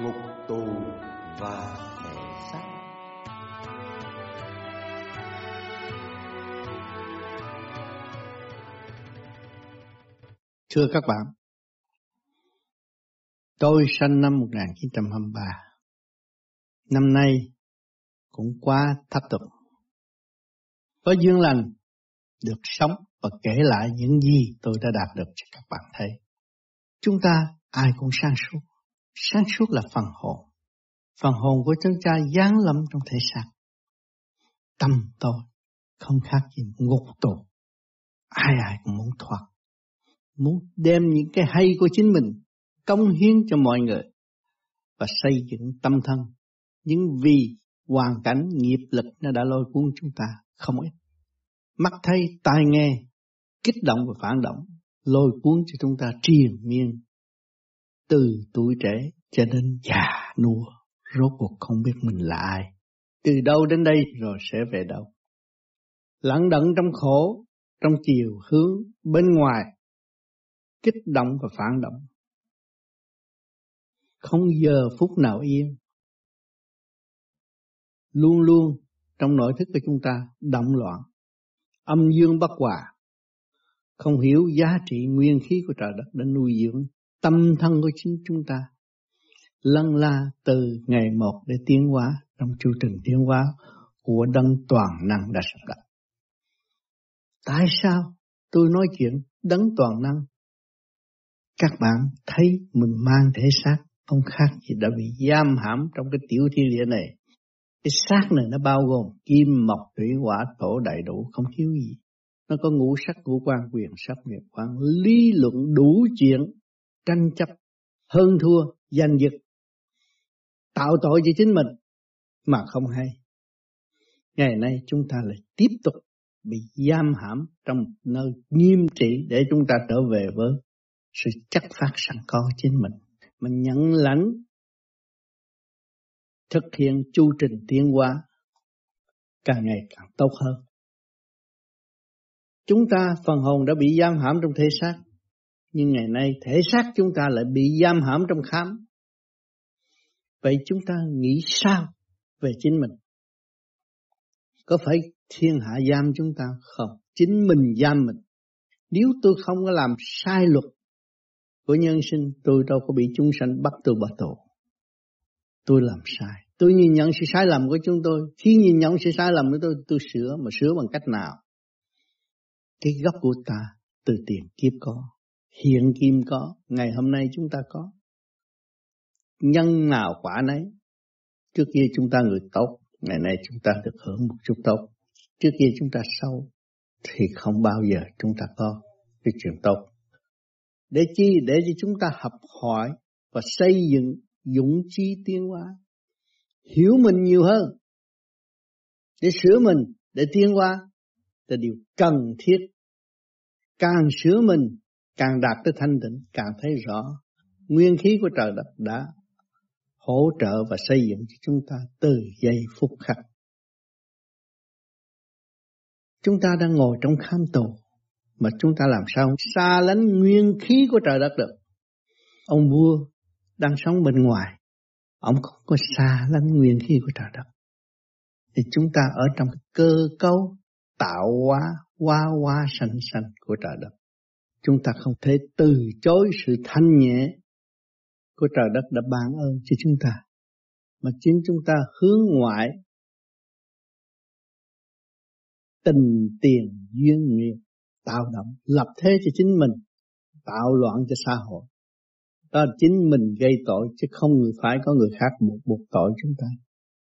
ngục tù và thể xác Thưa các bạn, tôi sinh năm 1923. Năm nay cũng quá thấp tục. Có duyên lành được sống và kể lại những gì tôi đã đạt được cho các bạn thấy. Chúng ta ai cũng sáng suốt. Sáng suốt là phần hồn. Phần hồn của chúng ta giáng lâm trong thể xác. Tâm tôi không khác gì ngục tù. Ai ai cũng muốn thoát. Muốn đem những cái hay của chính mình công hiến cho mọi người và xây dựng tâm thân. Nhưng vì hoàn cảnh nghiệp lực nó đã lôi cuốn chúng ta không ít. Mắt thấy, tai nghe, kích động và phản động, lôi cuốn cho chúng ta triền miên từ tuổi trẻ cho đến già nua, rốt cuộc không biết mình là ai. Từ đâu đến đây rồi sẽ về đâu. Lặng đận trong khổ, trong chiều hướng bên ngoài, kích động và phản động. Không giờ phút nào yên. Luôn luôn trong nội thức của chúng ta động loạn, âm dương bất hòa, không hiểu giá trị nguyên khí của trời đất đã nuôi dưỡng tâm thân của chính chúng ta lăn la từ ngày một để tiến hóa trong chu trình tiến hóa của đấng toàn năng đã sắp đặt. Tại sao tôi nói chuyện đấng toàn năng? Các bạn thấy mình mang thể xác không khác gì đã bị giam hãm trong cái tiểu thiên địa này. Cái xác này nó bao gồm kim, mộc, thủy, hỏa, thổ đầy đủ, không thiếu gì. Nó có ngũ sắc, ngũ quan, quyền sắc, nghiệp quan, lý luận đủ chuyện tranh chấp, hơn thua, giành giật, tạo tội cho chính mình mà không hay. Ngày nay chúng ta lại tiếp tục bị giam hãm trong nơi nghiêm trị để chúng ta trở về với sự chất phát sẵn có chính mình. Mà nhận lãnh thực hiện chu trình tiến hóa càng ngày càng tốt hơn. Chúng ta phần hồn đã bị giam hãm trong thể xác nhưng ngày nay thể xác chúng ta lại bị giam hãm trong khám. Vậy chúng ta nghĩ sao về chính mình? Có phải thiên hạ giam chúng ta không? Chính mình giam mình. Nếu tôi không có làm sai luật của nhân sinh, tôi đâu có bị chúng sanh bắt tôi bỏ tù. Tôi làm sai. Tôi nhìn nhận sự sai lầm của chúng tôi. Khi nhìn nhận sự sai lầm của tôi, tôi sửa. Mà sửa bằng cách nào? Cái gốc của ta từ tiền kiếp có hiện kim có, ngày hôm nay chúng ta có. Nhân nào quả nấy. Trước kia chúng ta người tốt, ngày nay chúng ta được hưởng một chút tốt. Trước kia chúng ta sâu, thì không bao giờ chúng ta có cái chuyện tốt. Để chi? Để cho chúng ta học hỏi và xây dựng dũng chi tiến hóa. Hiểu mình nhiều hơn. Để sửa mình, để tiến hóa là điều cần thiết. Càng sửa mình càng đạt tới thanh tịnh càng thấy rõ nguyên khí của trời đất đã hỗ trợ và xây dựng cho chúng ta từ giây phút khắc. Chúng ta đang ngồi trong khám tù mà chúng ta làm sao xa lánh nguyên khí của trời đất được. Ông vua đang sống bên ngoài, ông không có xa lánh nguyên khí của trời đất. Thì chúng ta ở trong cơ cấu tạo hóa, hoa hoa xanh xanh của trời đất. Chúng ta không thể từ chối sự thanh nhẹ của trời đất đã ban ơn cho chúng ta mà chính chúng ta hướng ngoại tình tiền duyên nghiệp tạo động lập thế cho chính mình tạo loạn cho xã hội. Đó là chính mình gây tội chứ không người phải có người khác buộc buộc tội chúng ta.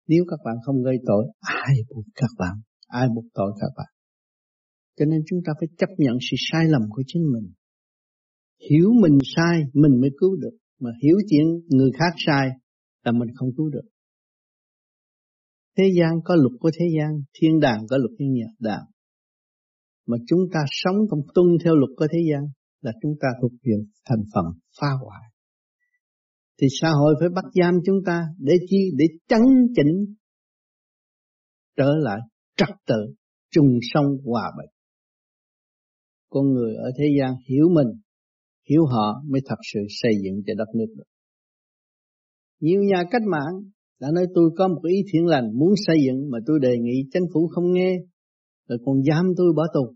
Nếu các bạn không gây tội ai buộc các bạn? Ai buộc tội các bạn cho nên chúng ta phải chấp nhận sự sai lầm của chính mình. Hiểu mình sai, mình mới cứu được. Mà hiểu chuyện người khác sai là mình không cứu được. Thế gian có luật của thế gian, thiên đàng có luật thiên nhật đàng. Mà chúng ta sống không tuân theo luật của thế gian là chúng ta thuộc về thành phần phá hoại. Thì xã hội phải bắt giam chúng ta để chi? Để chấn chỉnh trở lại trật tự, chung sống hòa bình con người ở thế gian hiểu mình hiểu họ mới thật sự xây dựng cho đất nước được. Nhiều nhà cách mạng đã nói tôi có một ý thiện lành muốn xây dựng mà tôi đề nghị chính phủ không nghe rồi còn dám tôi bỏ tù.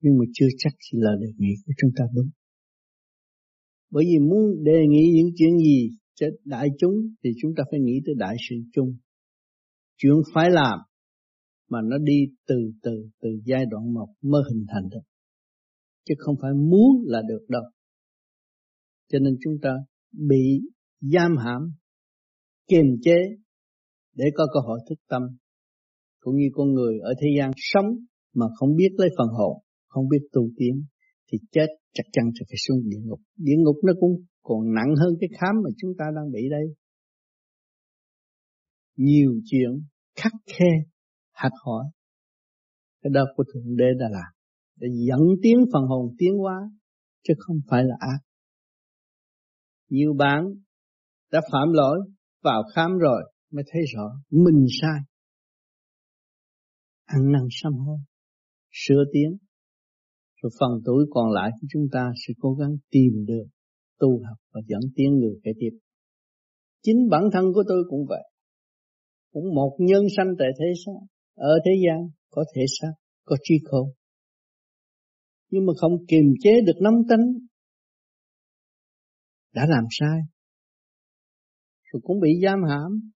Nhưng mà chưa chắc chỉ là đề nghị của chúng ta đúng. Bởi vì muốn đề nghị những chuyện gì cho đại chúng thì chúng ta phải nghĩ tới đại sự chung. Chuyện phải làm mà nó đi từ từ từ giai đoạn một mới hình thành được. Chứ không phải muốn là được đâu. Cho nên chúng ta bị giam hãm, kiềm chế để có cơ hội thức tâm. Cũng như con người ở thế gian sống mà không biết lấy phần hồn, không biết tu tiến thì chết chắc chắn sẽ phải xuống địa ngục. Địa ngục nó cũng còn nặng hơn cái khám mà chúng ta đang bị đây. Nhiều chuyện khắc khe, hạt hỏi. Cái đó của Thượng Đế đã làm. Để dẫn tiến phần hồn tiến hóa, chứ không phải là ác. Nhiều bạn đã phạm lỗi vào khám rồi mới thấy rõ mình sai. Ăn năn sám hối, sửa tiến. Rồi phần tuổi còn lại của chúng ta sẽ cố gắng tìm được tu học và dẫn tiến người kế tiếp. Chính bản thân của tôi cũng vậy. Cũng một nhân sanh tại thế sao ở thế gian có thể xác, có trí khôn. Nhưng mà không kiềm chế được nóng tính. Đã làm sai. Rồi cũng bị giam hãm.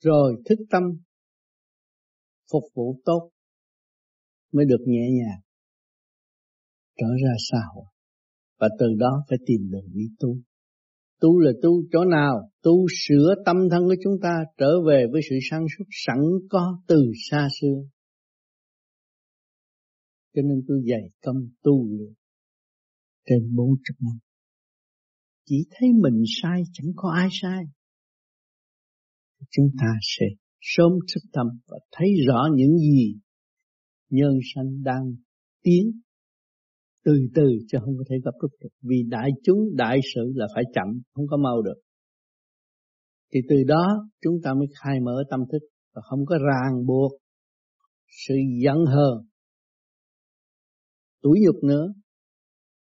Rồi thức tâm. Phục vụ tốt. Mới được nhẹ nhàng. Trở ra xã hội và từ đó phải tìm đường đi tu. Tu là tu chỗ nào? Tu sửa tâm thân của chúng ta trở về với sự sáng suốt sẵn có từ xa xưa. Cho nên tôi dày công tu luyện trên bốn chục năm. Chỉ thấy mình sai, chẳng có ai sai. Chúng ta sẽ sớm thức tâm và thấy rõ những gì nhân sanh đang tiến từ từ chứ không có thể gấp rút được. Vì đại chúng, đại sự là phải chậm, không có mau được. Thì từ đó chúng ta mới khai mở tâm thức và không có ràng buộc sự giận hờn tuổi nhục nữa,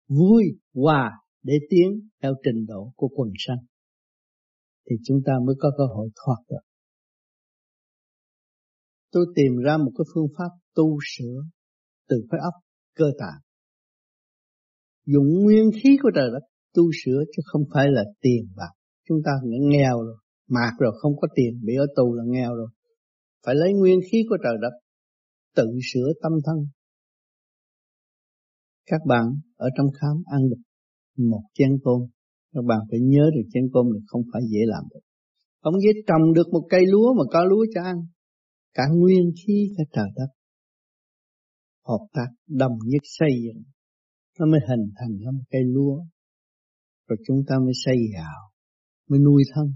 vui, hòa để tiến theo trình độ của quần sanh. Thì chúng ta mới có cơ hội thoát được. Tôi tìm ra một cái phương pháp tu sửa từ khối óc, cơ tạng dùng nguyên khí của trời đất tu sửa chứ không phải là tiền bạc. Chúng ta nghèo rồi, mạt rồi, không có tiền, bị ở tù là nghèo rồi. Phải lấy nguyên khí của trời đất, tự sửa tâm thân. Các bạn ở trong khám ăn được một chén cơm. Các bạn phải nhớ được chén cơm là không phải dễ làm được. Không dễ trồng được một cây lúa mà có lúa cho ăn. Cả nguyên khí cả trời đất hợp tác, đồng nhất xây dựng nó mới hình thành ra một cây lúa. Rồi chúng ta mới xây gạo, mới nuôi thân.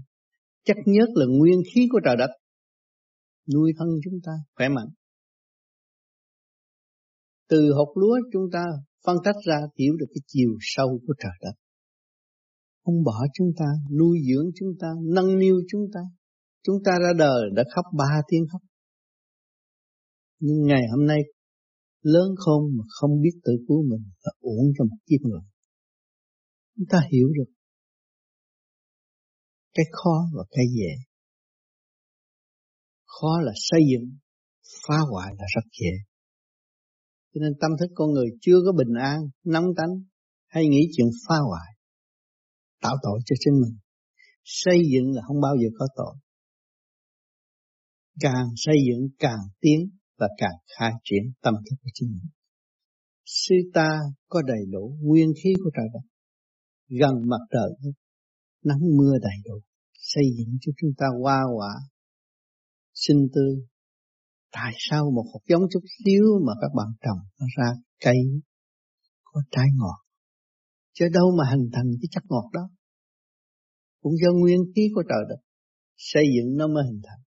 Chắc nhất là nguyên khí của trời đất. Nuôi thân chúng ta khỏe mạnh. Từ hột lúa chúng ta phân tách ra hiểu được cái chiều sâu của trời đất. Không bỏ chúng ta, nuôi dưỡng chúng ta, nâng niu chúng ta. Chúng ta ra đời đã khóc ba tiếng khóc nhưng ngày hôm nay lớn khôn mà không biết tự cứu mình là uổng cho một kiếp người. Chúng ta hiểu được cái khó và cái dễ. Khó là xây dựng, phá hoại là rất dễ. Cho nên tâm thức con người chưa có bình an, nóng tánh, hay nghĩ chuyện phá hoại, tạo tội cho chính mình. Xây dựng là không bao giờ có tội. Càng xây dựng càng tiến, và càng khai triển tâm thức của chính mình. Sư ta có đầy đủ nguyên khí của trời đất, gần mặt trời nắng mưa đầy đủ, xây dựng cho chúng ta hoa quả, sinh tươi. Tại sao một hộp giống chút xíu mà các bạn trồng nó ra cây có trái ngọt? Chứ đâu mà hình thành cái chất ngọt đó. Cũng do nguyên khí của trời đất xây dựng nó mới hình thành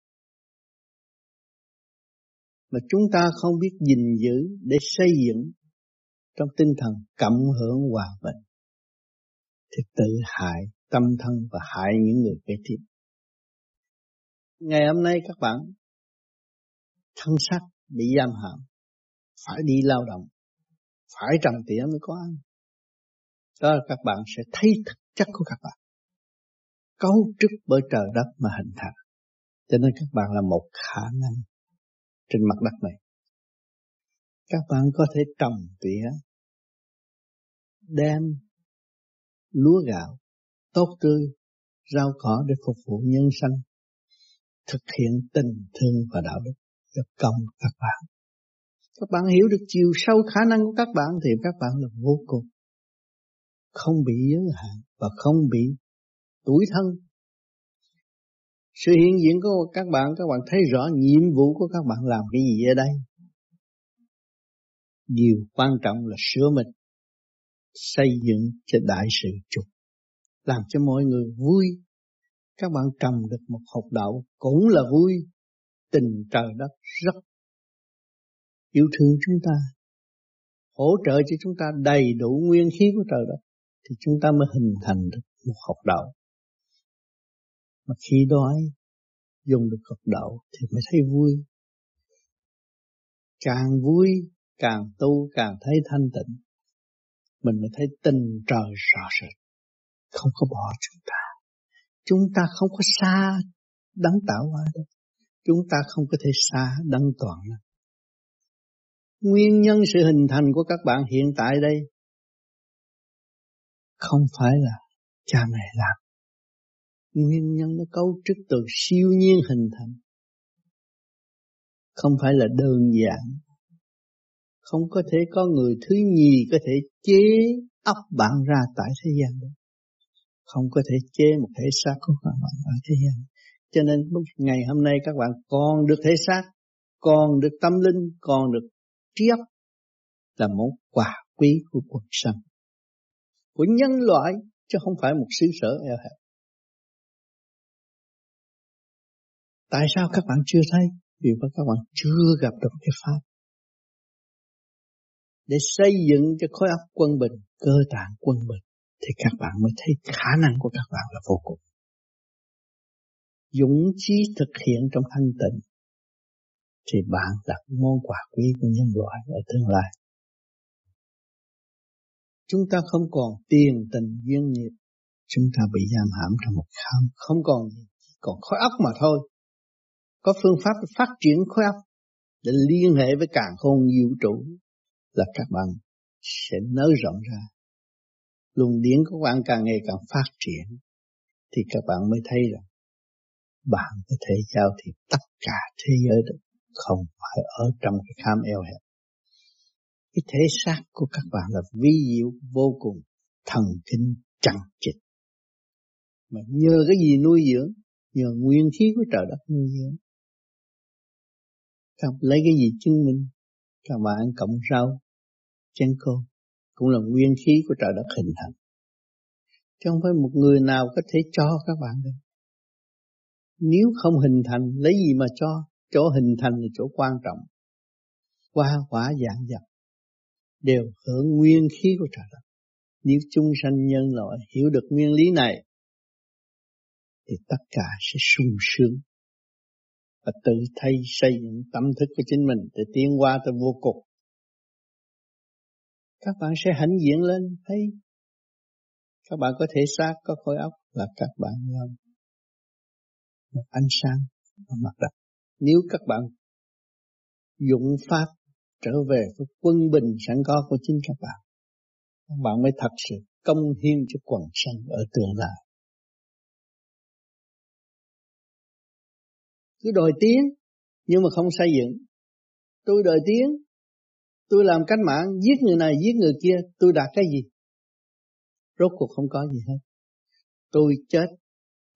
mà chúng ta không biết gìn giữ để xây dựng trong tinh thần cộng hưởng hòa bình thì tự hại tâm thân và hại những người kế tiếp. Ngày hôm nay các bạn thân xác bị giam hãm, phải đi lao động, phải trồng tỉa mới có ăn. đó là các bạn sẽ thấy thực chất của các bạn cấu trúc bởi trời đất mà hình thành cho nên các bạn là một khả năng trên mặt đất này. Các bạn có thể trồng tỉa, đem lúa gạo, tốt tươi, rau cỏ để phục vụ nhân sanh, thực hiện tình thương và đạo đức cho công các bạn. Các bạn hiểu được chiều sâu khả năng của các bạn thì các bạn là vô cùng không bị giới hạn và không bị tuổi thân sự hiện diện của các bạn các bạn thấy rõ nhiệm vụ của các bạn làm cái gì ở đây. Điều quan trọng là sửa mình, xây dựng cho đại sự chung, làm cho mọi người vui. Các bạn trồng được một hột đậu cũng là vui. Tình trời đất rất yêu thương chúng ta, hỗ trợ cho chúng ta đầy đủ nguyên khí của trời đất, thì chúng ta mới hình thành được một học đạo mà khi đói, dùng được cục đậu thì mới thấy vui. Càng vui, càng tu, càng thấy thanh tịnh, mình mới thấy tình trời rõ rệt. Không có bỏ chúng ta. Chúng ta không có xa đấng tạo hóa đâu. Chúng ta không có thể xa đấng toàn năng. Nguyên nhân sự hình thành của các bạn hiện tại đây không phải là cha mẹ làm nguyên nhân nó cấu trúc từ siêu nhiên hình thành. Không phải là đơn giản. Không có thể có người thứ nhì có thể chế ấp bạn ra tại thế gian được. không có thể chế một thể xác của các bạn ở thế gian cho nên ngày hôm nay các bạn còn được thể xác, còn được tâm linh, còn được trí óc là món quà quý của cuộc sống. Của nhân loại chứ không phải một xứ sở eo hẹp. Tại sao các bạn chưa thấy? Vì các bạn chưa gặp được cái pháp. Để xây dựng cho khối óc quân bình, cơ tạng quân bình, thì các bạn mới thấy khả năng của các bạn là vô cùng. Dũng chí thực hiện trong thanh tịnh, thì bạn là món quà quý của nhân loại ở tương lai. Chúng ta không còn tiền tình duyên nghiệp, chúng ta bị giam hãm trong một khám. Không còn gì còn khối óc mà thôi có phương pháp phát triển khối óc để liên hệ với càng khôn vũ trụ là các bạn sẽ nới rộng ra. Luồng điển của bạn càng ngày càng phát triển thì các bạn mới thấy rằng bạn có thể giao thiệp tất cả thế giới được không phải ở trong cái khám eo hẹp. Cái thể xác của các bạn là vi diệu vô cùng, thần kinh trăng chịch. mà nhờ cái gì nuôi dưỡng? Nhờ nguyên khí của trời đất nuôi dưỡng các lấy cái gì chứng minh? Các bạn ăn cộng rau chén cô cũng là nguyên khí của trời đất hình thành. Chứ không phải một người nào có thể cho các bạn được. Nếu không hình thành, lấy gì mà cho? Chỗ hình thành là chỗ quan trọng. Qua quả, dạng dập đều hưởng nguyên khí của trời đất. Nếu chúng sanh nhân loại hiểu được nguyên lý này, thì tất cả sẽ sung sướng và tự thay xây dựng tâm thức của chính mình để tiến qua tới vô cùng. Các bạn sẽ hãnh diện lên, thấy các bạn có thể xác, có khối óc là các bạn là một ánh sáng ở mặt đất nếu các bạn dụng pháp trở về với quân bình sẵn có của chính các bạn các bạn mới thật sự công hiến cho quần sanh ở tương lai. Cứ đòi tiếng, nhưng mà không xây dựng. Tôi đòi tiếng, tôi làm cách mạng, giết người này, giết người kia, tôi đạt cái gì? Rốt cuộc không có gì hết. Tôi chết,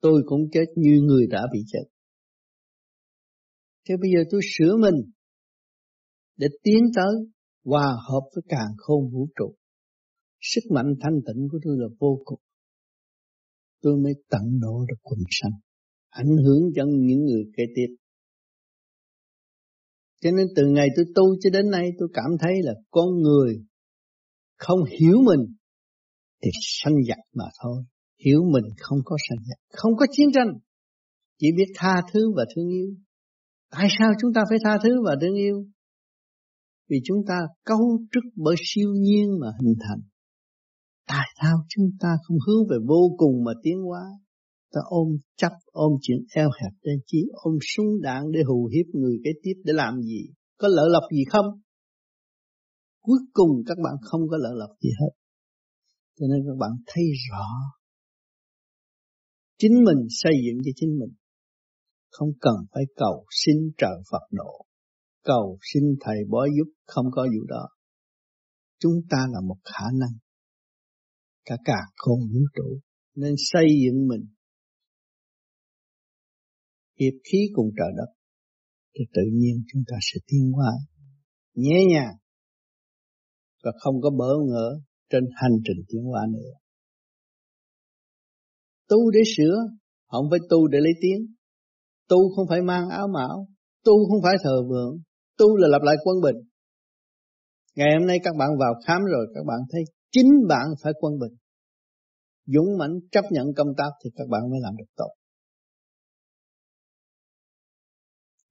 tôi cũng chết như người đã bị chết. Thế bây giờ tôi sửa mình để tiến tới hòa hợp với càng khôn vũ trụ. Sức mạnh thanh tịnh của tôi là vô cùng. Tôi mới tận độ được quần sanh ảnh hưởng cho những người kế tiếp cho nên từ ngày tôi tu cho đến nay tôi cảm thấy là con người không hiểu mình thì sanh giặc mà thôi. Hiểu mình không có sanh giặc, không có chiến tranh. Chỉ biết tha thứ và thương yêu. Tại sao chúng ta phải tha thứ và thương yêu? Vì chúng ta cấu trúc bởi siêu nhiên mà hình thành. tại sao chúng ta không hướng về vô cùng mà tiến hóa ta ôm chấp, ôm chuyện eo hẹp đến chí, ôm súng đạn để hù hiếp người kế tiếp để làm gì? Có lợi lộc gì không? Cuối cùng các bạn không có lợi lộc gì hết. Cho nên các bạn thấy rõ. Chính mình xây dựng cho chính mình. Không cần phải cầu xin trời Phật độ. Cầu xin thầy bói giúp không có vụ đó. Chúng ta là một khả năng. Cả cả không vũ trụ nên xây dựng mình hiệp khí cùng trời đất thì tự nhiên chúng ta sẽ tiến hóa nhẹ nhàng và không có bỡ ngỡ trên hành trình tiến hóa nữa. Tu để sửa, không phải tu để lấy tiếng. Tu không phải mang áo mão, tu không phải thờ vượng, tu là lập lại quân bình. Ngày hôm nay các bạn vào khám rồi các bạn thấy chính bạn phải quân bình. Dũng mãnh chấp nhận công tác thì các bạn mới làm được tốt.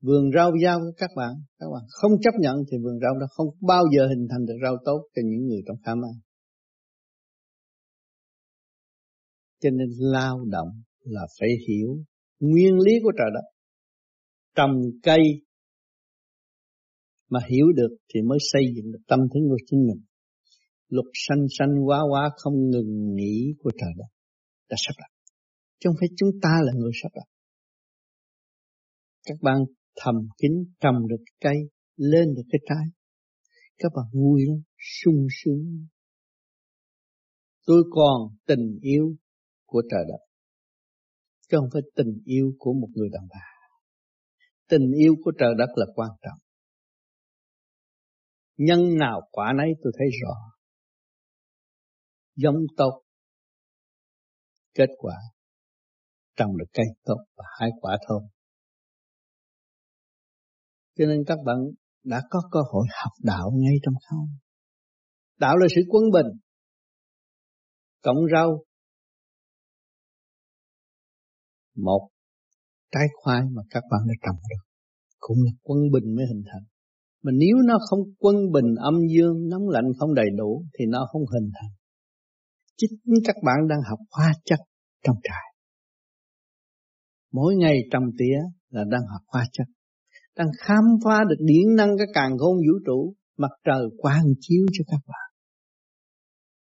Vườn rau giao với các bạn, các bạn không chấp nhận thì vườn rau đó không bao giờ hình thành được rau tốt cho những người trong khám ăn. Cho nên lao động là phải hiểu nguyên lý của trời đất. Trồng cây mà hiểu được thì mới xây dựng được tâm thức của chính mình. Luật sanh sanh quá quá không ngừng nghỉ của trời đất đã sắp đặt. Chứ không phải chúng ta là người sắp đặt. Các bạn thầm kín trồng được cây, lên được cái trái. Các bạn vui lắm, sung sướng. Tôi còn tình yêu của trời đất. Chứ không phải tình yêu của một người đàn bà. Tình yêu của trời đất là quan trọng. Nhân nào quả nấy tôi thấy rõ. Giống tốt. Kết quả trồng được cây tốt và hai quả thơm. Cho nên các bạn đã có cơ hội học đạo ngay trong không. Đạo là sự quân bình. Cộng rau. Một trái khoai mà các bạn đã trồng được. Cũng là quân bình mới hình thành. Mà nếu nó không quân bình âm dương, nóng lạnh không đầy đủ thì nó không hình thành. Chính các bạn đang học hóa chất trong trại. Mỗi ngày trồng tía là đang học hóa chất đang khám phá được điển năng cái càng khôn vũ trụ, mặt trời quang chiếu cho các bạn.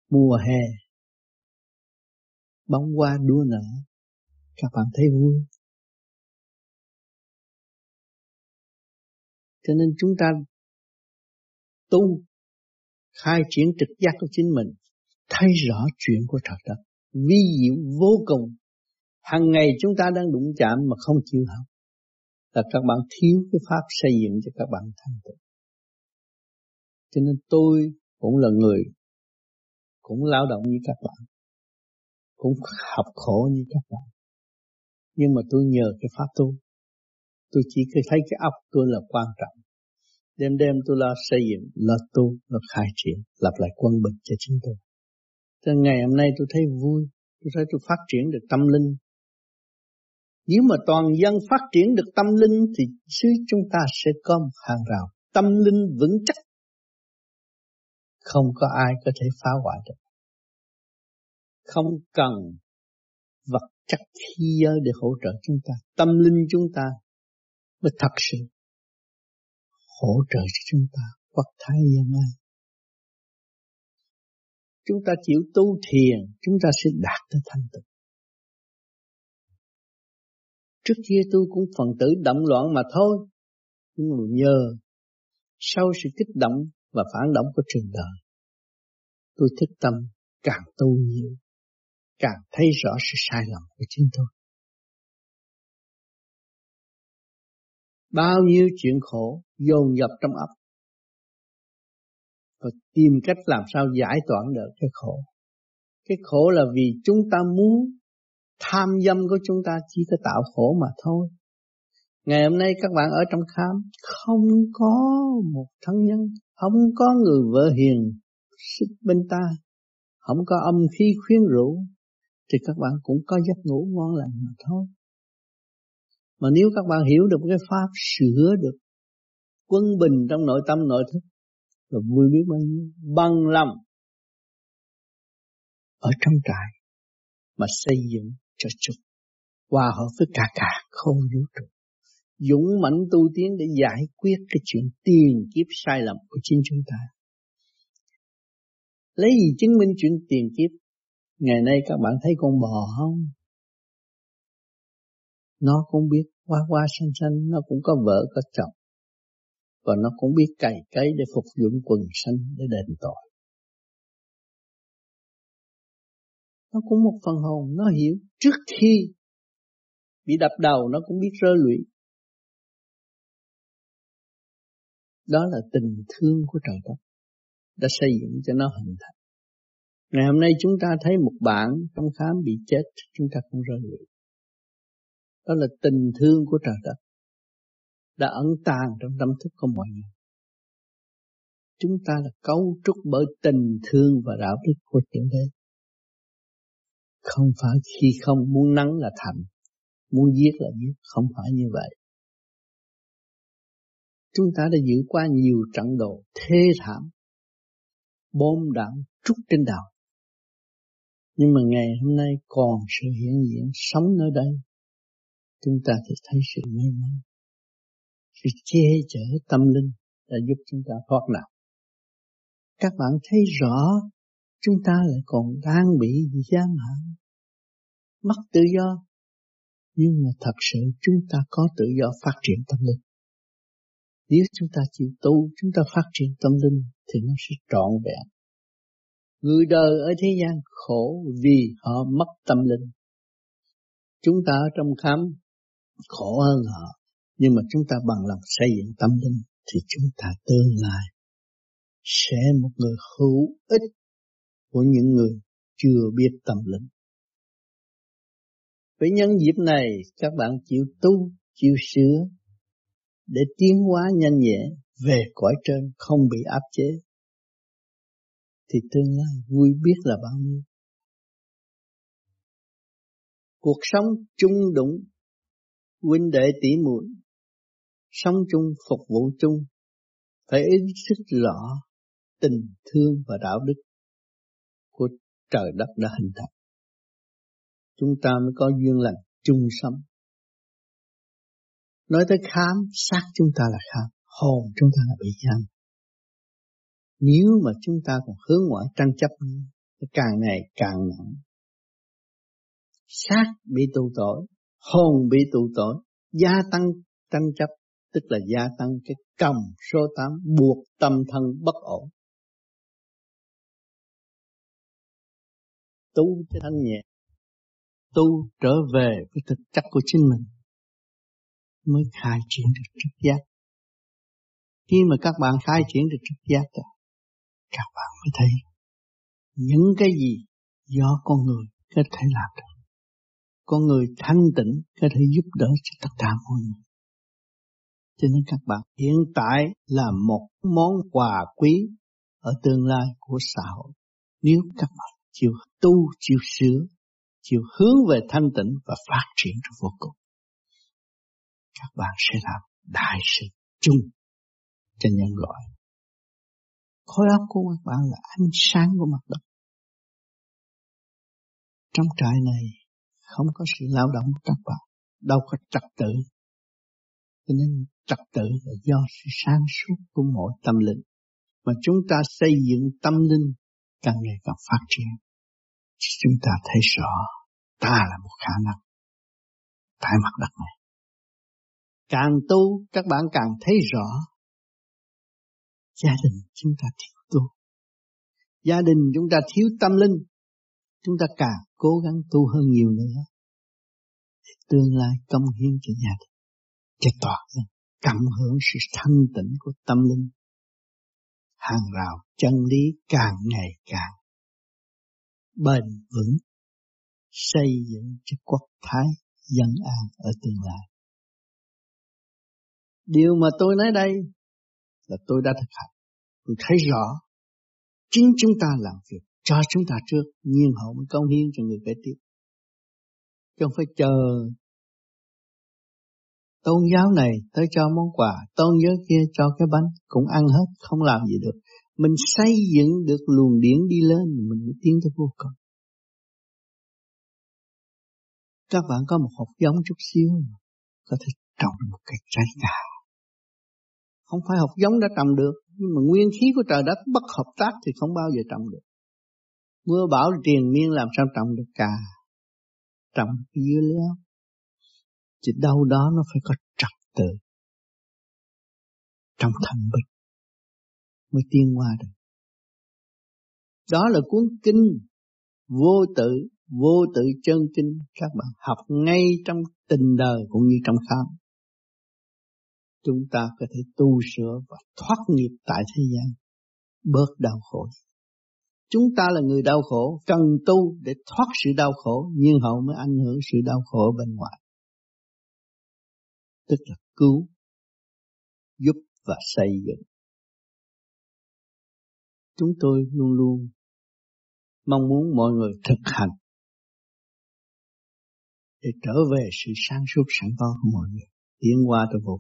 Mùa hè, bóng hoa đua nở, các bạn thấy vui. Cho nên chúng ta tu, khai triển trực giác của chính mình, thấy rõ chuyện của trời đất vi diệu vô cùng. Hàng ngày chúng ta đang đụng chạm mà không chịu học là các bạn thiếu cái pháp xây dựng cho các bạn thành tựu. Cho nên tôi cũng là người cũng lao động như các bạn, cũng học khổ như các bạn. Nhưng mà tôi nhờ cái pháp tu, tôi chỉ thấy cái óc tôi là quan trọng. Đêm đêm tôi lo xây dựng, lo tu, lo khai triển, lập lại quân bình cho chính tôi. Cho ngày hôm nay tôi thấy vui, tôi thấy tôi phát triển được tâm linh, nếu mà toàn dân phát triển được tâm linh thì xứ chúng ta sẽ có một hàng rào tâm linh vững chắc. Không có ai có thể phá hoại được. Không cần vật chất khí giới để hỗ trợ chúng ta. Tâm linh chúng ta mới thật sự hỗ trợ cho chúng ta quật thái dân ai. Chúng ta chịu tu thiền, chúng ta sẽ đạt tới thanh tịnh. Trước kia tôi cũng phần tử động loạn mà thôi. Nhưng mà nhờ sau sự kích động và phản động của trường đời, tôi thức tâm càng tu nhiều, càng thấy rõ sự sai lầm của chính tôi. Bao nhiêu chuyện khổ dồn dập trong ấp và tìm cách làm sao giải tỏa được cái khổ. Cái khổ là vì chúng ta muốn tham dâm của chúng ta chỉ có tạo khổ mà thôi. Ngày hôm nay các bạn ở trong khám không có một thân nhân, không có người vợ hiền xích bên ta, không có âm khí khuyến rũ, thì các bạn cũng có giấc ngủ ngon lành mà thôi. Mà nếu các bạn hiểu được cái pháp sửa được quân bình trong nội tâm nội thức, là vui biết bao nhiêu, bằng lòng ở trong trại mà xây dựng cho chúng. Hòa hợp với cả cả, không vũ trụ. Dũng mãnh tu tiến để giải quyết cái chuyện tiền kiếp sai lầm của chính chúng ta. Lấy gì chứng minh chuyện tiền kiếp? Ngày nay các bạn thấy con bò không? Nó cũng biết qua qua xanh xanh, nó cũng có vợ, có chồng. Và nó cũng biết cày cấy để phục vụ quần sanh, để đền tội. Nó cũng một phần hồn, nó hiểu trước khi bị đập đầu, nó cũng biết rơi lụy. Đó là tình thương của trời đất, đã xây dựng cho nó hình thành. Ngày hôm nay chúng ta thấy một bạn trong khám bị chết, chúng ta cũng rơi lụy. Đó là tình thương của trời đất, đã ẩn tàng trong tâm thức của mọi người. Chúng ta là cấu trúc bởi tình thương và đạo đức của Thượng Đế không phải khi không muốn nắng là thành, muốn giết là giết, không phải như vậy. Chúng ta đã giữ qua nhiều trận đồ thê thảm, bom đạn trút trên đầu nhưng mà ngày hôm nay còn sự hiện diện sống nơi đây. Chúng ta thì thấy sự may mắn, sự che chở tâm linh đã giúp chúng ta thoát nạn. Các bạn thấy rõ chúng ta lại còn đang bị giam hãm. Mất tự do. Nhưng mà thật sự chúng ta có tự do phát triển tâm linh. Nếu chúng ta chịu tu, chúng ta phát triển tâm linh thì nó sẽ trọn vẹn. Người đời ở thế gian khổ vì họ mất tâm linh. Chúng ta ở trong khám khổ hơn họ, nhưng mà chúng ta bằng lòng xây dựng tâm linh thì chúng ta tương lai sẽ một người hữu ích của những người chưa biết tâm linh. Với nhân dịp này các bạn chịu tu, chịu sửa để tiến hóa nhanh nhẹ về cõi trên không bị áp chế thì tương lai vui biết là bao nhiêu. Cuộc sống chung đụng huynh đệ tỷ muội sống chung phục vụ chung phải ý sức rõ tình thương và đạo đức của trời đất đã hình thành. Chúng ta mới có duyên lành, chung sống. Nói tới khám xác chúng ta là khám, hồn chúng ta là bị giam. Nếu mà chúng ta còn hướng ngoại tranh chấp càng ngày càng nặng. Xác bị tù tội, hồn bị tù tội, gia tăng tranh chấp, tức là gia tăng cái cầm số 8 buộc tâm thân bất ổn. Tu cho thanh nhẹ, tu trở về với thực chất của chính mình mới khai triển được trực giác. Khi mà các bạn khai triển được trực giác rồi, các bạn mới thấy những cái gì do con người có thể làm được. Con người thanh tịnh có thể giúp đỡ cho tất cả mọi người. Cho nên các bạn hiện tại là một món quà quý ở tương lai của xã hội. Nếu các bạn chịu tu, chịu sửa, chịu hướng về thanh tịnh và phát triển trong vô cùng. Các bạn sẽ làm đại sự chung cho nhân loại. Khối óc của các bạn là ánh sáng của mặt đất. Trong trại này không có sự lao động của các bạn, đâu có trật tự cho nên trật tự là do sự sáng suốt của mỗi tâm linh. Mà chúng ta xây dựng tâm linh càng ngày càng phát triển. Chúng ta thấy rõ ta là một khả năng tại mặt đất này. Càng tu các bạn càng thấy rõ gia đình chúng ta thiếu tu. Gia đình chúng ta thiếu tâm linh. Chúng ta càng cố gắng tu hơn nhiều nữa. Thì tương lai công hiến cho gia đình cho toàn dân, cảm hưởng sự thanh tịnh của tâm linh hàng rào chân lý càng ngày càng bền vững xây dựng cho quốc thái dân an ở tương lai. Điều mà tôi nói đây là tôi đã thực hành. Tôi thấy rõ chính chúng ta làm việc cho chúng ta trước nhiên hậu mới công hiến cho người kế tiếp. Chứ không phải chờ tôn giáo này tới cho món quà, tôn giáo kia cho cái bánh, cũng ăn hết, không làm gì được. Mình xây dựng được luồng điển đi lên, mới tiến tới vô cùng. các bạn có một hộp giống chút xíu có thể trồng được một cây trái cà không phải hộp giống đã trồng được, nhưng mà nguyên khí của trời đất bất hợp tác thì không bao giờ trồng được. Mưa bão triền miên làm sao trồng được cà trồng dưa leo chỉ đâu đó nó phải có trật tự. Trong thanh bình mới tiến qua được đó là cuốn kinh vô tự vô tự chân kinh. Các bạn học ngay trong tình đời cũng như trong khám. Chúng ta có thể tu sửa và thoát nghiệp tại thế gian, bớt đau khổ. Chúng ta là người đau khổ, cần tu để thoát sự đau khổ, nhưng hậu mới ảnh hưởng sự đau khổ bên ngoài. Tức là cứu, giúp và xây dựng. Chúng tôi luôn luôn mong muốn mọi người thực hành để trở về sự sáng suốt sẵn có của mọi người, tiến qua trong vô.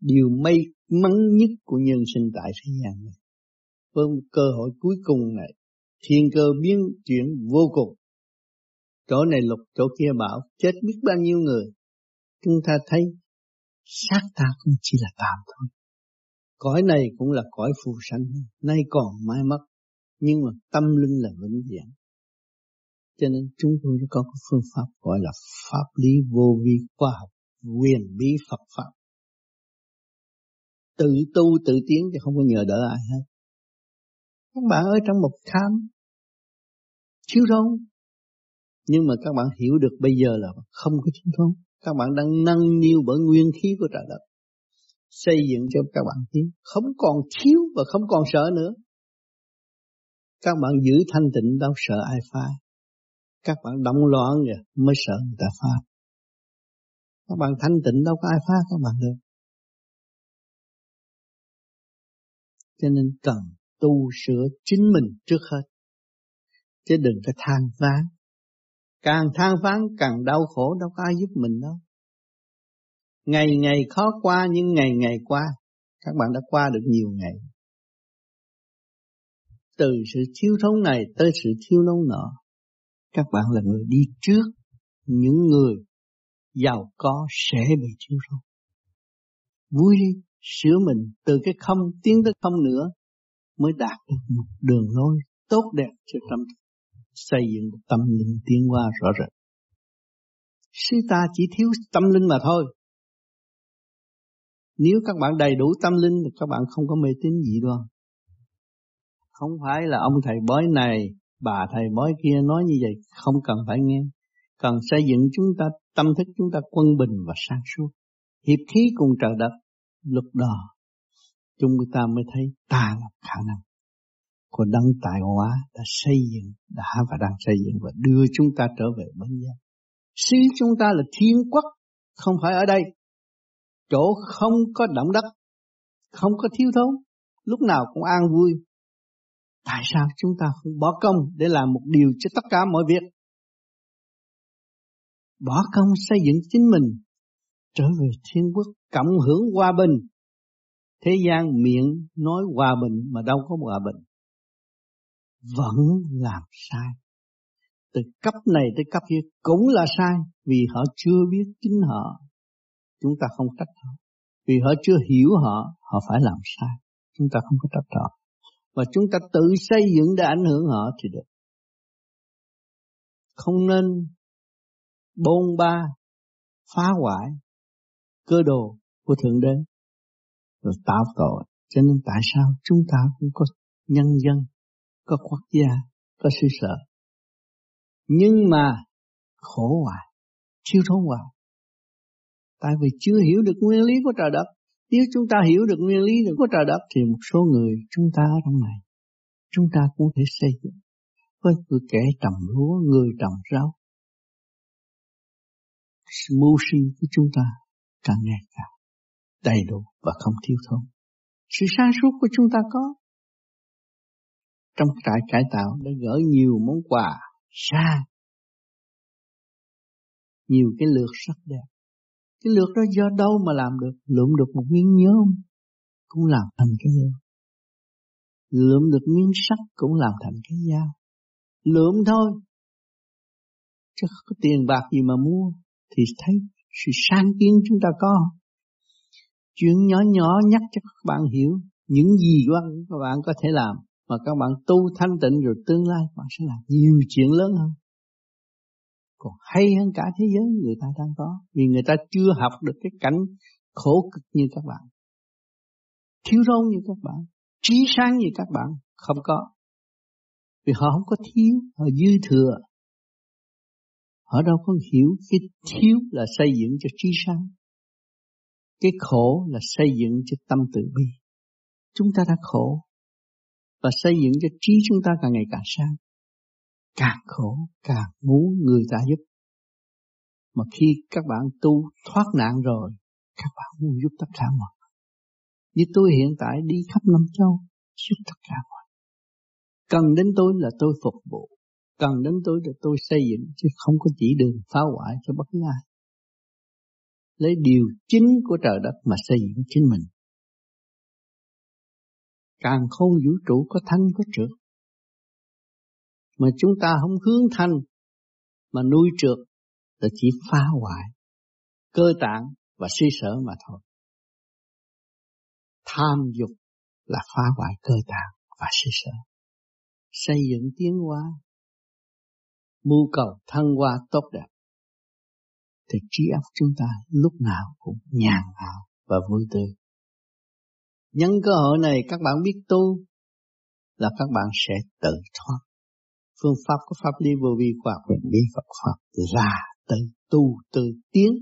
Điều may mắn nhất của nhân sinh tại thế gian này, với một cơ hội cuối cùng này, thiên cơ biến chuyển vô cùng. Chỗ này lục, chỗ kia bảo, chết biết bao nhiêu người, chúng ta thấy xác ta cũng chỉ là tạm thôi. Cõi này cũng là cõi phù sanh, nay còn mai mất nhưng mà tâm linh là vĩnh viễn. Cho nên chúng tôi có cái phương pháp gọi là pháp lý vô vi khoa học, quyền bí Phật pháp. Tự tu, tự tiến chứ không có nhờ đỡ ai hết. Các bạn ở trong một tham thiếu thốn. Nhưng mà các bạn hiểu được bây giờ là không có thiếu thốn. Các bạn đang nâng niu bởi nguyên khí của trời đất, xây dựng cho các bạn tiến không còn thiếu và không còn sợ nữa các bạn giữ thanh tịnh đâu sợ ai phá. Các bạn động loạn rồi mới sợ người ta phá. Các bạn thanh tịnh đâu có ai phá các bạn được. Cho nên cần tu sửa chính mình trước hết. Chứ đừng có than ván càng than ván càng đau khổ, đâu có ai giúp mình đâu. Ngày ngày khó qua, nhưng ngày ngày qua, các bạn đã qua được nhiều ngày từ sự thiếu thốn này tới sự thiếu thốn nọ các bạn là người đi trước, những người giàu có sẽ bị thiếu thốn. Vui đi, sửa mình từ cái không tiến tới không nữa mới đạt được một đường lối tốt đẹp cho tâm xây dựng một tâm linh tiến qua rõ rệt. Sư ta chỉ thiếu tâm linh mà thôi. Nếu các bạn đầy đủ tâm linh thì các bạn không có mê tín gì đâu không phải là ông thầy bói này, bà thầy bói kia nói như vậy, không cần phải nghe. Cần xây dựng chúng ta, tâm thức chúng ta quân bình và sáng suốt. Hiệp khí cùng trời đất, lúc đó, chúng ta mới thấy ta là khả năng của đấng tài hóa đã xây dựng, đã và đang xây dựng và đưa chúng ta trở về bên nhau xứ chúng ta là thiên quốc, không phải ở đây. Chỗ không có động đất, không có thiếu thốn, lúc nào cũng an vui tại sao chúng ta không bỏ công để làm một điều cho tất cả mọi việc? Bỏ công xây dựng chính mình, trở về thiên quốc, cộng hưởng hòa bình. Thế gian miệng nói hòa bình mà đâu có hòa bình. Vẫn làm sai. Từ cấp này tới cấp kia cũng là sai, vì họ chưa biết chính họ. Chúng ta không trách họ. Vì họ chưa hiểu họ họ phải làm sai. Chúng ta không có trách họ mà chúng ta tự xây dựng để ảnh hưởng họ thì được. Không nên bôn ba, phá hoại cơ đồ của thượng đế. Rồi tạo tội. Cho nên tại sao chúng ta cũng có nhân dân, có quốc gia, có sự sợ nhưng mà khổ hoài thiếu thốn hoài tại vì chưa hiểu được nguyên lý của trời đất nếu chúng ta hiểu được nguyên lý của trời đất, thì một số người chúng ta ở trong này, chúng ta cũng thể xây dựng với người kẻ trồng lúa, người trồng rau. Mưu sinh của chúng ta càng ngày càng đầy đủ và không thiếu thốn. Sự sáng suốt của chúng ta có trong trại cải tạo đã gửi nhiều món quà xa nhiều cái lượt sắc đẹp cái lược đó do đâu mà làm được? Lượm được một miếng nhôm cũng làm thành cái nhôm lượm được miếng sắt cũng làm thành cái dao. Lượm thôi. Chứ không có tiền bạc gì mà mua. Thì thấy sự sáng kiến chúng ta có. Chuyện nhỏ nhỏ nhắc cho các bạn hiểu những gì các bạn có thể làm. Mà các bạn tu thanh tịnh rồi tương lai, bạn sẽ làm nhiều chuyện lớn hơn còn hay hơn cả thế giới người ta đang có, vì người ta chưa học được cái cảnh khổ cực như các bạn. Thiếu rôn như các bạn, trí sáng như các bạn không có. Vì họ không có thiếu, họ dư thừa. Họ đâu có hiểu cái thiếu là xây dựng cho trí sáng, cái khổ là xây dựng cho tâm tự bi. Chúng ta đã khổ và xây dựng cho trí chúng ta càng ngày càng sáng càng khổ, càng muốn người ta giúp. Mà khi các bạn tu thoát nạn rồi, các bạn muốn giúp tất cả mọi người. Như tôi hiện tại đi khắp năm châu, giúp tất cả mọi người. Cần đến tôi là tôi phục vụ. Cần đến tôi là tôi xây dựng, chứ không có chỉ đường phá hoại cho bất cứ ai. Lấy điều chính của trời đất mà xây dựng chính mình. Càng khôn vũ trụ có thanh có trượt mà chúng ta không hướng thanh, mà nuôi trượt, là chỉ phá hoại, cơ tạng và suy sở mà thôi. Tham dục là phá hoại cơ tạng và suy sở. Xây dựng tiến hóa, mưu cầu thăng hoa tốt đẹp, thì trí óc chúng ta lúc nào cũng nhàn hạ và vui tươi. Nhân cơ hội này, các bạn biết tu, là các bạn sẽ tự thoát. Phương pháp của pháp lý vô vi khoa học huyền bí Phật pháp là từ tu, từ tiến.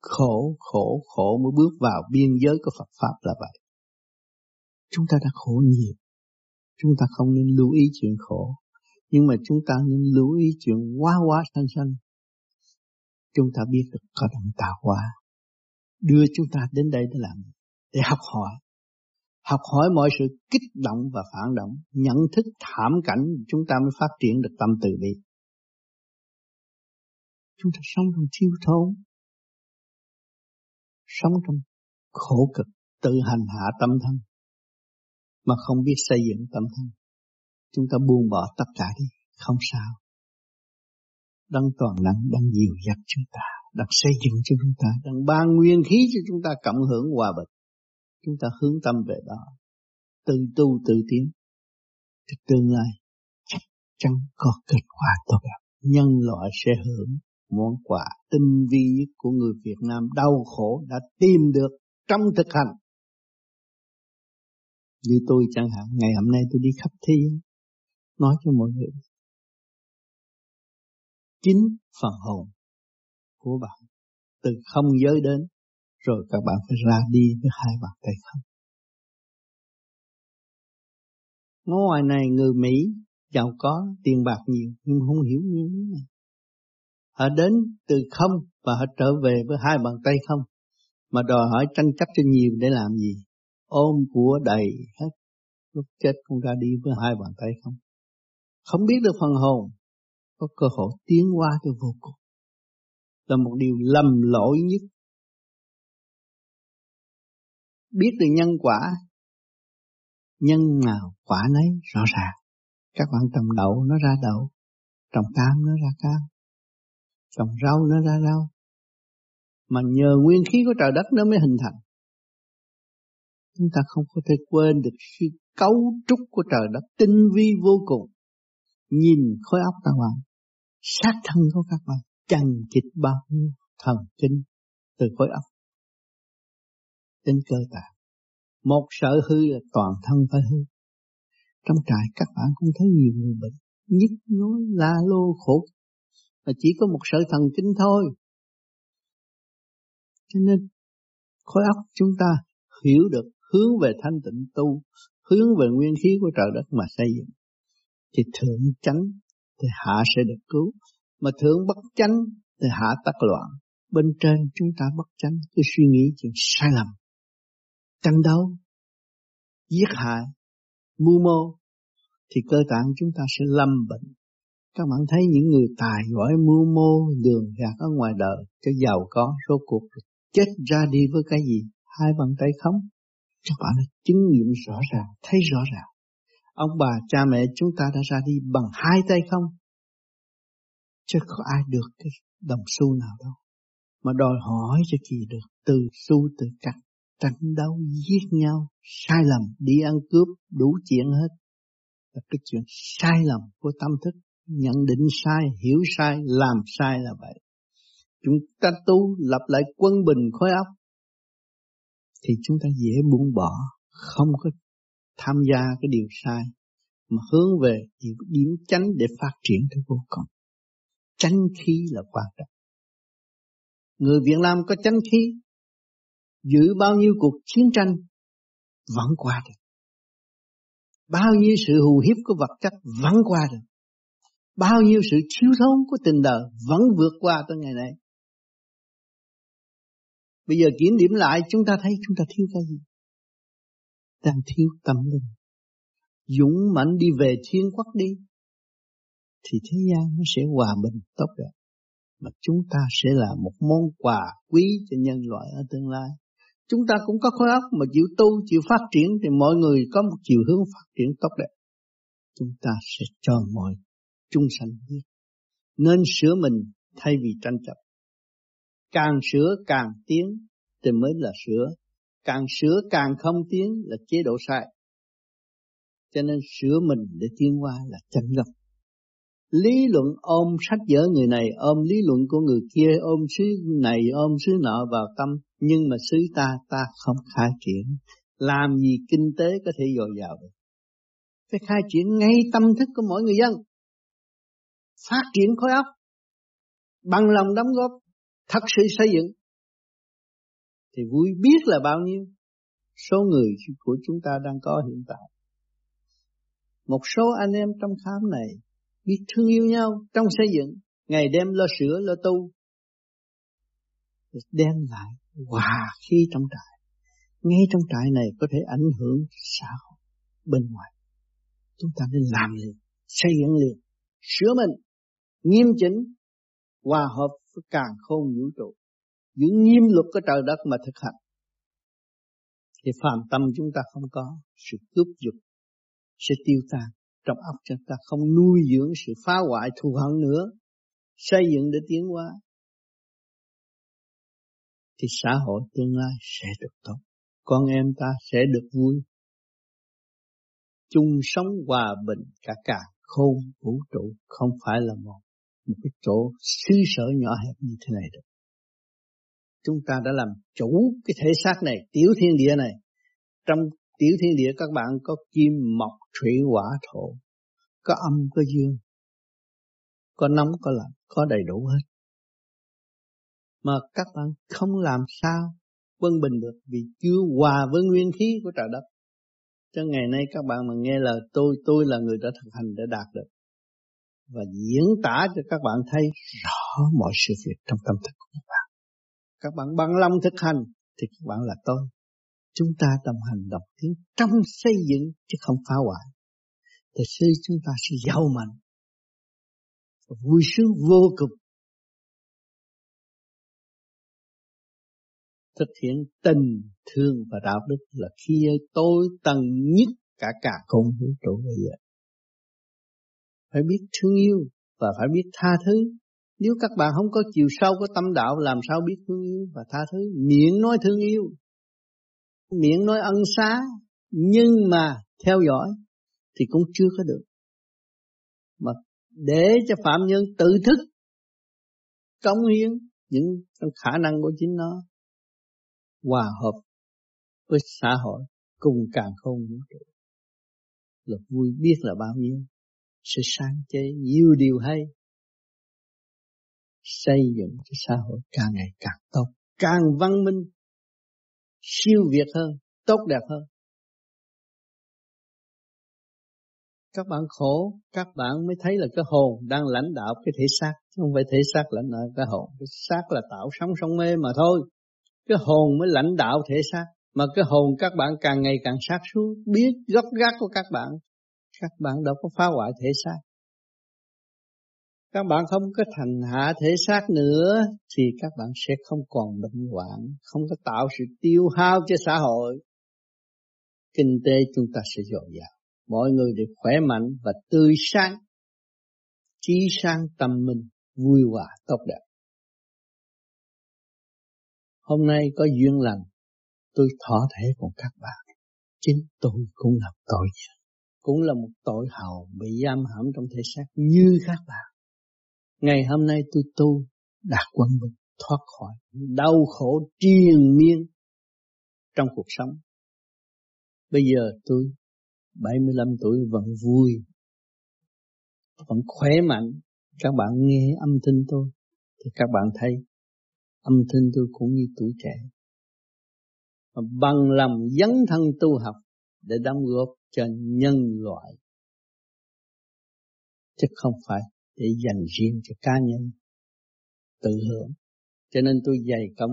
Khổ khổ khổ mới bước vào biên giới của Phật pháp là vậy. Chúng ta đã khổ nhiều. Chúng ta không nên lưu ý chuyện khổ. Nhưng mà chúng ta nên lưu ý chuyện quá quá sanh sanh. Chúng ta biết được có động tạo hóa. Đưa chúng ta đến đây để làm, để học hỏi học hỏi mọi sự kích động và phản động, nhận thức thảm cảnh, chúng ta mới phát triển được tâm từ bi. Chúng ta sống trong thiếu thốn, sống trong khổ cực, tự hành hạ tâm thân, mà không biết xây dựng tâm thân. Chúng ta buông bỏ tất cả đi, không sao. Đang toàn năng đang dìu dắt chúng ta đang xây dựng cho chúng ta đang ban nguyên khí cho chúng ta cộng hưởng hòa bình chúng ta hướng tâm về đó. Tự tu tự tiến. Thì tương lai chắc chắn có kết quả tốt đẹp. Nhân loại sẽ hưởng món quà tinh vi nhất của người Việt Nam đau khổ đã tìm được trong thực hành. Như tôi chẳng hạn, ngày hôm nay tôi đi khắp thế giới, nói cho mọi người chính phần hồn của bạn từ không giới đến rồi các bạn phải ra đi với hai bàn tay không. Ngoài này người Mỹ giàu có, tiền bạc nhiều, nhưng không hiểu như thế này. Họ đến từ không và họ trở về với hai bàn tay không, mà đòi hỏi tranh chấp cho nhiều để làm gì? Ôm của đầy hết, lúc chết cũng ra đi với hai bàn tay không. Không biết được phần hồn, có cơ hội tiến qua cho vô cùng là một điều lầm lỗi nhất biết được nhân quả. Nhân nào quả nấy, rõ ràng. Các bạn trồng đậu nó ra đậu, trồng cam nó ra cam trồng rau nó ra rau. Mà nhờ nguyên khí của trời đất nó mới hình thành. Chúng ta không có thể quên được sự cấu trúc của trời đất tinh vi vô cùng. Nhìn khối óc các bạn sát thân của các bạn, chằng chịt bao nhiêu thần kinh từ khối óc tính cơ tạng. Một sợ hư là toàn thân phải hư. Trong trại các bạn cũng thấy nhiều người bệnh, nhức nhối, la lô, khổ. Mà chỉ có một sợi thần kinh thôi. Cho nên khối óc chúng ta hiểu được hướng về thanh tịnh tu, hướng về nguyên khí của trời đất mà xây dựng. Thì thượng chánh thì hạ sẽ được cứu, mà thượng bất chánh thì hạ tắc loạn. Bên trên chúng ta bất chánh cứ suy nghĩ chuyện sai lầm tranh đấu, giết hại, mưu mô, thì cơ tạng chúng ta sẽ lâm bệnh. Các bạn thấy những người tài giỏi mưu mô, đường gạt ở ngoài đời, cho giàu có, rốt cuộc chết ra đi với cái gì? Hai bàn tay không? Các bạn đã chứng nghiệm rõ ràng, thấy rõ ràng. Ông bà, cha mẹ chúng ta đã ra đi bằng hai tay không? chứ có ai được cái đồng xu nào đâu mà đòi hỏi cho kỳ được từ xu từ cắt tranh đấu giết nhau sai lầm đi ăn cướp đủ chuyện hết. Là cái chuyện sai lầm của tâm thức nhận định sai hiểu sai làm sai là vậy. Chúng ta tu lập lại quân bình khối óc thì chúng ta dễ buông bỏ không có tham gia cái điều sai mà hướng về điểm, điểm chánh để phát triển tới vô cùng. Chánh khí là quan trọng. Người Việt Nam có chánh khí giữ bao nhiêu cuộc chiến tranh, vẫn qua được. Bao nhiêu sự hù hiếp của vật chất vẫn qua được. Bao nhiêu sự thiếu thốn của tình đời vẫn vượt qua tới ngày nay. Bây giờ kiểm điểm lại, chúng ta thấy chúng ta thiếu cái gì? Đang thiếu tâm linh. Dũng mạnh đi về thiên quốc đi, thì thế gian nó sẽ hòa bình tốt đẹp. Mà chúng ta sẽ là một món quà quý cho nhân loại ở tương lai chúng ta cũng có khối óc mà chịu tu, chịu phát triển thì mọi người có một chiều hướng phát triển tốt đẹp. Chúng ta sẽ cho mọi chúng sanh biết. Nên sửa mình thay vì tranh chấp. Càng sửa càng tiến thì mới là sửa. Càng sửa càng không tiến là chế độ sai. Cho nên sửa mình để tiến qua là chân gốc lý luận ôm sách vở người này, ôm lý luận của người kia, ôm xứ này, ôm xứ nọ vào tâm. Nhưng mà xứ ta ta không khai triển. Làm gì kinh tế có thể dồi dào được? Phải khai triển ngay tâm thức của mỗi người dân. Phát triển khối óc. Bằng lòng đóng góp. Thật sự xây dựng. Thì vui biết là bao nhiêu. Số người của chúng ta đang có hiện tại. Một số anh em trong khám này biết thương yêu nhau trong xây dựng. Ngày đêm lo sửa, lo tu. Đem lại hòa khí trong trại. Ngay trong trại này có thể ảnh hưởng xã hội bên ngoài. Chúng ta nên làm liền, xây dựng liền, sửa mình, nghiêm chỉnh, hòa hợp với càng khôn vũ trụ. Giữ nghiêm luật của trời đất mà thực hành. Thì phàm tâm chúng ta không có sự cướp dục sẽ tiêu tan trong óc chúng ta, không nuôi dưỡng sự phá hoại thù hận nữa, xây dựng để tiến hóa, thì xã hội tương lai sẽ được tốt. Con em ta sẽ được vui. Chung sống hòa bình cả cả khôn vũ trụ không phải là một một cái chỗ xứ sở nhỏ hẹp như thế này được. Chúng ta đã làm chủ cái thể xác này, tiểu thiên địa này, trong tiểu thiên địa, các bạn có kim mộc thủy hỏa thổ, có âm, có dương, có nóng, có lạnh, có đầy đủ hết. Mà các bạn không làm sao quân bình được vì chưa hòa với nguyên khí của trời đất. Cho ngày nay các bạn mà nghe lời tôi tôi là người đã thực hành để đạt được. Và diễn tả cho các bạn thấy rõ mọi sự việc trong tâm thức của các bạn. Các bạn bằng lòng thực hành thì các bạn là tôi chúng ta đồng hành độc tiến trong xây dựng chứ không phá hoại. Thì sư chúng ta sẽ giàu mạnh, vui sướng vô cùng. Thực hiện tình thương và đạo đức là khi tôi tầng nhất cả cả không vũ trụ bây giờ. Phải biết thương yêu và phải biết tha thứ. Nếu các bạn không có chiều sâu của tâm đạo, làm sao biết thương yêu và tha thứ? Miệng nói thương yêu miệng nói ân xá, nhưng mà theo dõi thì cũng chưa có được. Mà để cho phạm nhân tự thức, cống hiến những khả năng của chính nó, hòa hợp với xã hội, cùng càng không vũ trụ. Là vui biết là bao nhiêu, sẽ sáng chế nhiều điều hay, xây dựng cho xã hội càng ngày càng tốt, càng văn minh siêu việt hơn tốt đẹp hơn. Các bạn khổ các bạn mới thấy là cái hồn đang lãnh đạo cái thể xác không phải thể xác lãnh đạo cái hồn. Cái xác là tạo sống sống mê mà thôi. Cái hồn mới lãnh đạo thể xác mà cái hồn các bạn càng ngày càng sát xuống, biết gốc gác của các bạn. Các bạn đâu có phá hoại thể xác các bạn không có thành hạ thể xác nữa thì các bạn sẽ không còn bệnh hoạn, không có tạo sự tiêu hao cho xã hội. Kinh tế chúng ta sẽ dồi dào, mọi người được khỏe mạnh và tươi sáng, trí sáng tâm minh vui hòa tốt đẹp. Hôm nay có duyên lành, tôi thọ thể cùng các bạn. Chính tôi cũng là tội cũng là một tội hầu bị giam hãm trong thể xác như các bạn. Ngày hôm nay tôi tu đạt quân bình thoát khỏi đau khổ triền miên trong cuộc sống. Bây giờ tôi 75 tuổi vẫn vui, vẫn khỏe mạnh. Các bạn nghe âm thanh tôi thì các bạn thấy âm thanh tôi cũng như tuổi trẻ. Mà bằng lòng dấn thân tu học để đóng góp cho nhân loại. Chứ không phải để dành riêng cho cá nhân tự hưởng. Cho nên tôi dày công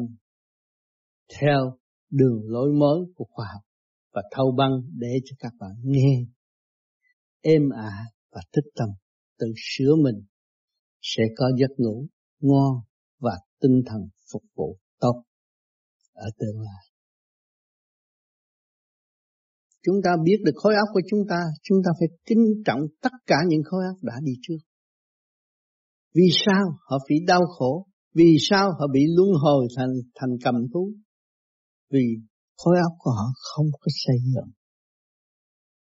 theo đường lối mới của khoa học và thâu băng để cho các bạn nghe êm ả và thích tâm tự sửa mình sẽ có giấc ngủ ngon và tinh thần phục vụ tốt ở tương lai. Chúng ta biết được khối óc của chúng ta, chúng ta phải kính trọng tất cả những khối óc đã đi trước. Vì sao họ phải đau khổ? Vì sao họ bị luân hồi thành thành cầm thú? Vì khối óc của họ không có xây dựng.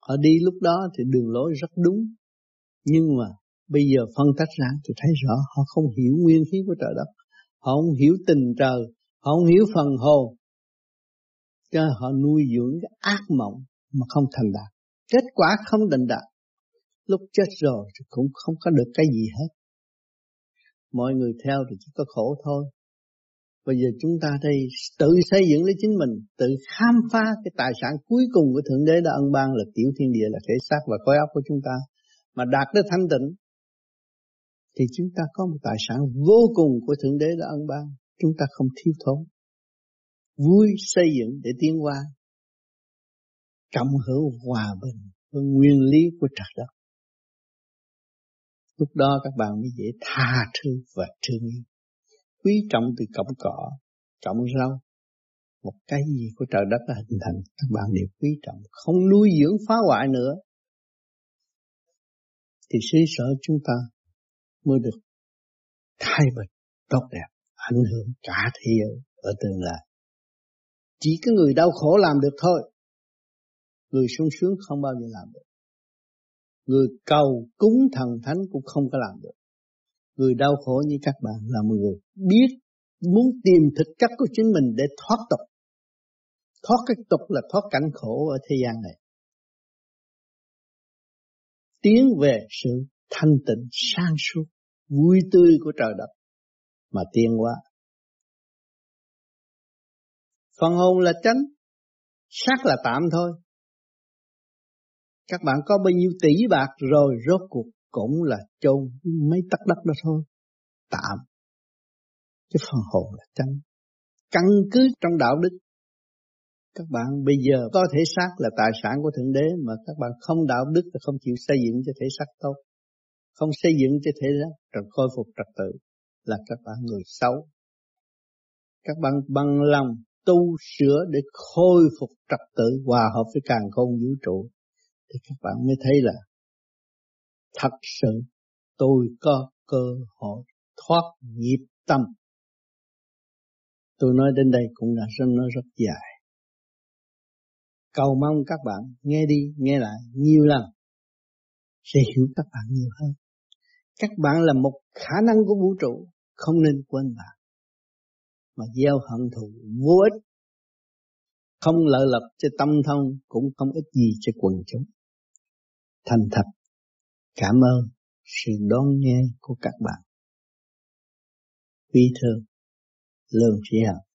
Họ đi lúc đó thì đường lối rất đúng. Nhưng mà bây giờ phân tách ra thì thấy rõ họ không hiểu nguyên khí của trời đất. Họ không hiểu tình trời. Họ không hiểu phần hồn. Cho họ nuôi dưỡng cái ác mộng mà không thành đạt. Kết quả không định đạt. Lúc chết rồi thì cũng không có được cái gì hết. Mọi người theo thì chỉ có khổ thôi. Bây giờ chúng ta đây tự xây dựng lấy chính mình, tự khám phá cái tài sản cuối cùng của Thượng Đế đã ân ban là tiểu thiên địa là thể xác và khối óc của chúng ta. Mà đạt đến thanh tịnh thì chúng ta có một tài sản vô cùng của Thượng Đế đã ân ban. Chúng ta không thiếu thốn. Vui xây dựng để tiến qua. Cộng hưởng hòa bình với nguyên lý của trời đất. Lúc đó các bạn mới dễ tha thứ và thương yêu quý trọng từ cọng cỏ, cọng rau, một cái gì của trời đất đã hình thành, các bạn đều quý trọng, không nuôi dưỡng phá hoại nữa. Thì suy sở chúng ta mới được thay bình, tốt đẹp, ảnh hưởng cả thế giới ở tương lai. Chỉ cái người đau khổ làm được thôi. Người sung sướng không bao giờ làm được. Người cầu cúng thần thánh cũng không có làm được. Người đau khổ như các bạn là một người biết muốn tìm thực chất của chính mình để thoát tục. Thoát cái tục là thoát cảnh khổ ở thế gian này. Tiến về sự thanh tịnh sang suốt, vui tươi của trời đất mà tiên qua. Phần hồn là chánh, xác là tạm thôi. Các bạn có bao nhiêu tỷ bạc rồi rốt cuộc cũng là chôn mấy tắc đất đó thôi. Tạm. Chứ phần hồn là chân căn cứ trong đạo đức. Các bạn bây giờ có thể xác là tài sản của thượng đế mà các bạn không đạo đức là không chịu xây dựng cho thể xác tốt. Không xây dựng cho thể xác rồi khôi phục trật tự là các bạn người xấu. Các bạn bằng lòng tu sửa để khôi phục trật tự hòa hợp với càng không vũ trụ thì các bạn mới thấy là thật sự tôi có cơ hội thoát nghiệp tâm. Tôi nói đến đây cũng là rất nói rất dài. Cầu mong các bạn nghe đi, nghe lại nhiều lần sẽ hiểu các bạn nhiều hơn. Các bạn là một khả năng của vũ trụ, không nên quên bạn. Mà gieo hận thù vô ích, không lợi lập cho tâm thông cũng không ích gì cho quần chúng. Thành thật Cảm ơn sự đón nghe của các bạn. Quý thương, Lương Trí Hằng.